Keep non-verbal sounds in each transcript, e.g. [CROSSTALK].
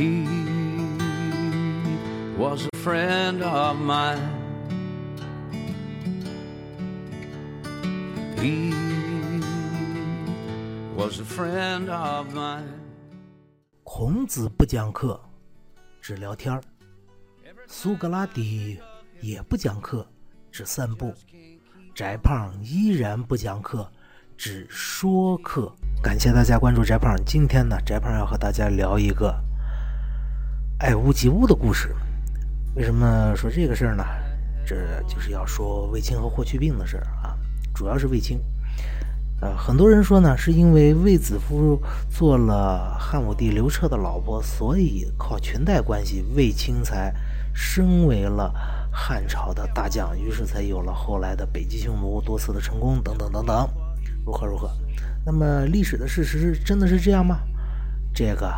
He was a friend of mine. He was a friend of mine. 孔子不讲课，只聊天儿；苏格拉底也不讲课，只散步；翟胖依然不讲课，只说课。感谢大家关注翟胖。今天呢，翟胖要和大家聊一个爱屋及乌的故事。为什么说这个事儿呢？这就是要说卫青和霍去病的事儿啊，主要是卫青。呃，很多人说呢，是因为卫子夫做了汉武帝刘彻的老婆，所以靠裙带关系，卫青才升为了汉朝的大将，于是才有了后来的北击匈奴多次的成功等等等等，如何如何？那么历史的事实真的是这样吗？这个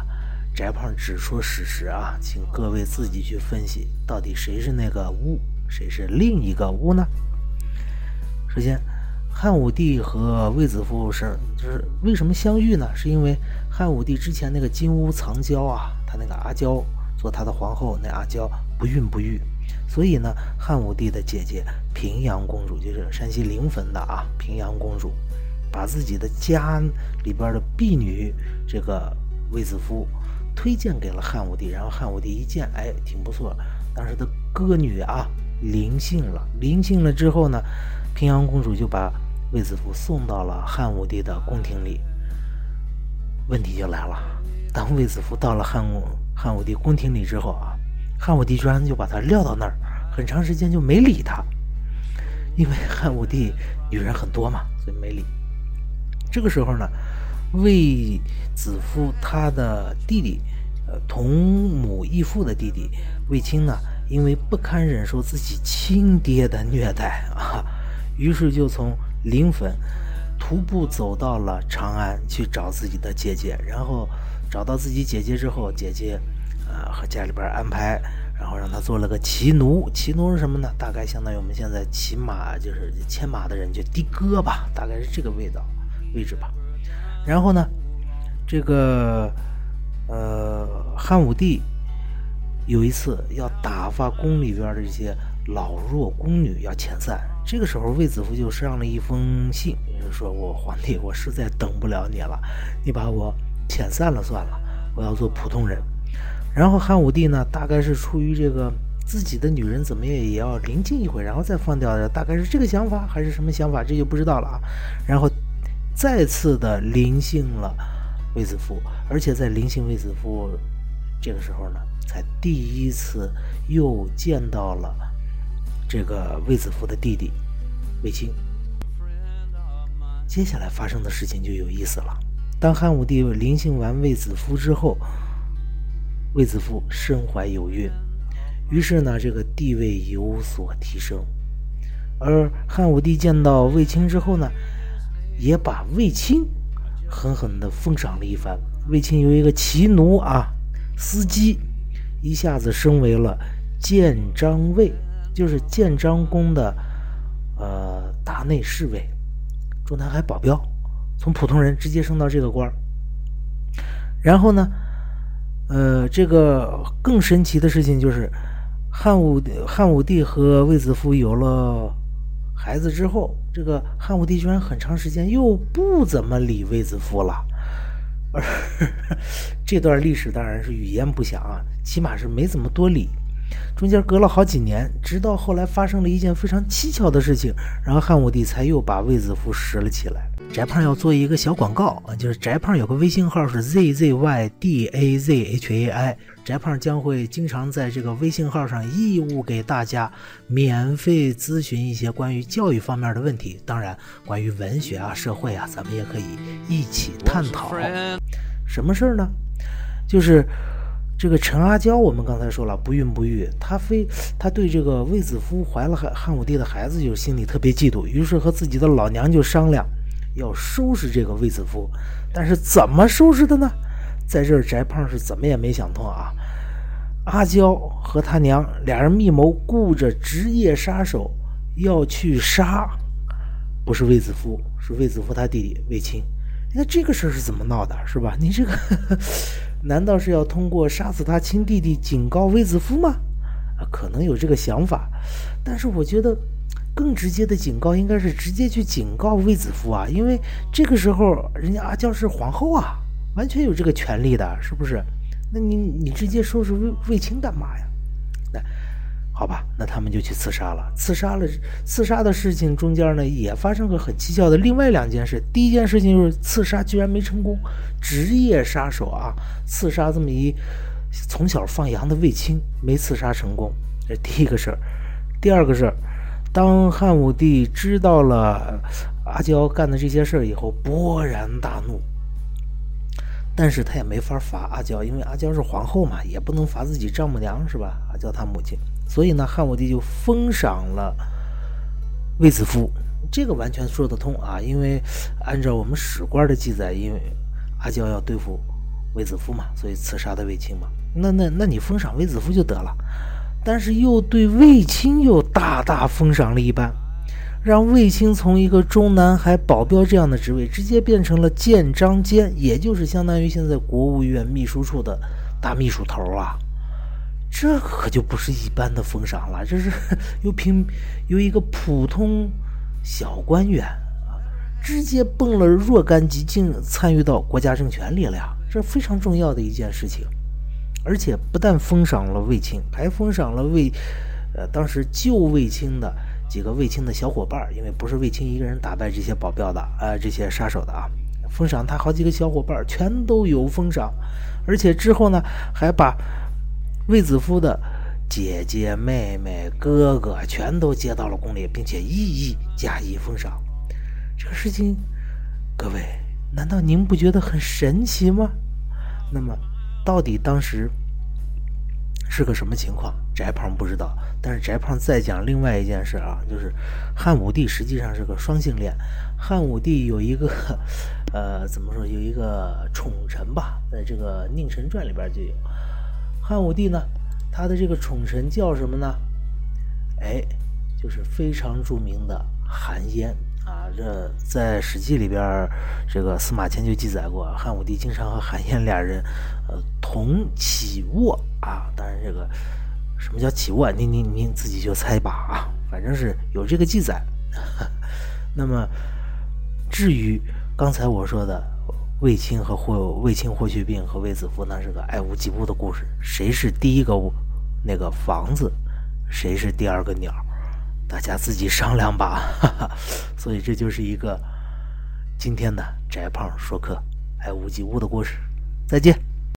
翟胖只说史实啊，请各位自己去分析，到底谁是那个巫，谁是另一个巫呢？首先，汉武帝和卫子夫是就是为什么相遇呢？是因为汉武帝之前那个金屋藏娇啊，他那个阿娇做他的皇后，那阿娇不孕不育，所以呢，汉武帝的姐姐平阳公主就是山西临汾的啊，平阳公主。把自己的家里边的婢女这个卫子夫推荐给了汉武帝，然后汉武帝一见，哎，挺不错。当时的歌女啊临幸了，临幸了之后呢，平阳公主就把卫子夫送到了汉武帝的宫廷里。问题就来了，当卫子夫到了汉武汉武帝宫廷里之后啊，汉武帝居然就把他撂到那儿，很长时间就没理他，因为汉武帝女人很多嘛，所以没理。这个时候呢，卫子夫他的弟弟，呃，同母异父的弟弟卫青呢，因为不堪忍受自己亲爹的虐待啊，于是就从临汾徒步走到了长安去找自己的姐姐。然后找到自己姐姐之后，姐姐呃和家里边安排，然后让他做了个骑奴。骑奴是什么呢？大概相当于我们现在骑马，就是牵马的人，就的哥吧，大概是这个味道。位置吧，然后呢，这个呃汉武帝有一次要打发宫里边的这些老弱宫女要遣散，这个时候卫子夫就上了一封信，就说我皇帝我实在等不了你了，你把我遣散了算了，我要做普通人。然后汉武帝呢，大概是出于这个自己的女人怎么也也要临近一回，然后再放掉的，大概是这个想法还是什么想法，这就不知道了啊。然后。再次的临幸了卫子夫，而且在临幸卫子夫这个时候呢，才第一次又见到了这个卫子夫的弟弟卫青。接下来发生的事情就有意思了。当汉武帝临幸完卫子夫之后，卫子夫身怀有孕，于是呢，这个地位有所提升。而汉武帝见到卫青之后呢，也把卫青狠狠地封赏了一番。卫青有一个骑奴啊，司机，一下子升为了建章卫，就是建章宫的呃大内侍卫，中南海保镖，从普通人直接升到这个官儿。然后呢，呃，这个更神奇的事情就是，汉武汉武帝和卫子夫有了。孩子之后，这个汉武帝居然很长时间又不怎么理卫子夫了，而 [LAUGHS] 这段历史当然是语焉不详啊，起码是没怎么多理。中间隔了好几年，直到后来发生了一件非常蹊跷的事情，然后汉武帝才又把卫子夫拾了起来。翟胖要做一个小广告啊，就是翟胖有个微信号是 z z y d a z h a i，翟胖将会经常在这个微信号上义务给大家免费咨询一些关于教育方面的问题，当然关于文学啊、社会啊，咱们也可以一起探讨。什么事儿呢？就是这个陈阿娇，我们刚才说了不孕不育，她非她对这个卫子夫怀了汉汉武帝的孩子，就心里特别嫉妒，于是和自己的老娘就商量。要收拾这个卫子夫，但是怎么收拾的呢？在这儿，翟胖是怎么也没想通啊！阿娇和他娘俩人密谋，雇着职业杀手要去杀，不是卫子夫，是卫子夫他弟弟卫青。那这个事儿是怎么闹的，是吧？你这个，难道是要通过杀死他亲弟弟警告卫子夫吗？啊，可能有这个想法，但是我觉得更直接的警告应该是直接去警告卫子夫啊，因为这个时候人家阿娇是皇后啊，完全有这个权利的，是不是？那你你直接收拾卫卫青干嘛呀？那好吧，那他们就去刺杀了。刺杀了，刺杀的事情中间呢也发生个很蹊跷的另外两件事。第一件事情就是刺杀居然没成功，职业杀手啊，刺杀这么一从小放羊的卫青没刺杀成功，这第一个事儿。第二个事儿，当汉武帝知道了阿娇干的这些事儿以后，勃然大怒。但是他也没法罚阿娇，因为阿娇是皇后嘛，也不能罚自己丈母娘是吧？阿娇她母亲，所以呢，汉武帝就封赏了卫子夫，这个完全说得通啊，因为按照我们史官的记载，因为阿娇要对付卫子夫嘛，所以刺杀的卫青嘛，那那那你封赏卫子夫就得了，但是又对卫青又大大封赏了一般。让卫青从一个中南海保镖这样的职位，直接变成了建章监，也就是相当于现在国务院秘书处的大秘书头啊。这可就不是一般的封赏了，这是 [LAUGHS] 由平由一个普通小官员啊，直接蹦了若干级，进参与到国家政权里了呀。这非常重要的一件事情，而且不但封赏了卫青，还封赏了卫，呃，当时救卫青的。几个卫青的小伙伴，因为不是卫青一个人打败这些保镖的，呃，这些杀手的啊，封赏他好几个小伙伴，全都有封赏，而且之后呢，还把卫子夫的姐姐、妹妹、哥哥全都接到了宫里，并且一一加以封赏。这个事情，各位，难道您不觉得很神奇吗？那么，到底当时？是个什么情况？翟胖不知道，但是翟胖再讲另外一件事啊，就是汉武帝实际上是个双性恋。汉武帝有一个，[LAUGHS] 呃，怎么说？有一个宠臣吧，在这个《宁臣传》里边就有。汉武帝呢，他的这个宠臣叫什么呢？哎，就是非常著名的韩嫣啊。这在《史记》里边，这个司马迁就记载过，汉武帝经常和韩嫣俩人，呃，同起卧。啊，当然这个什么叫起卧，您您您自己就猜吧啊，反正是有这个记载。[LAUGHS] 那么至于刚才我说的卫青和霍卫青霍去病和卫子夫，那是个爱屋及乌的故事。谁是第一个那个房子，谁是第二个鸟，大家自己商量吧。哈 [LAUGHS] 哈所以这就是一个今天的翟胖说课爱屋及乌的故事。再见。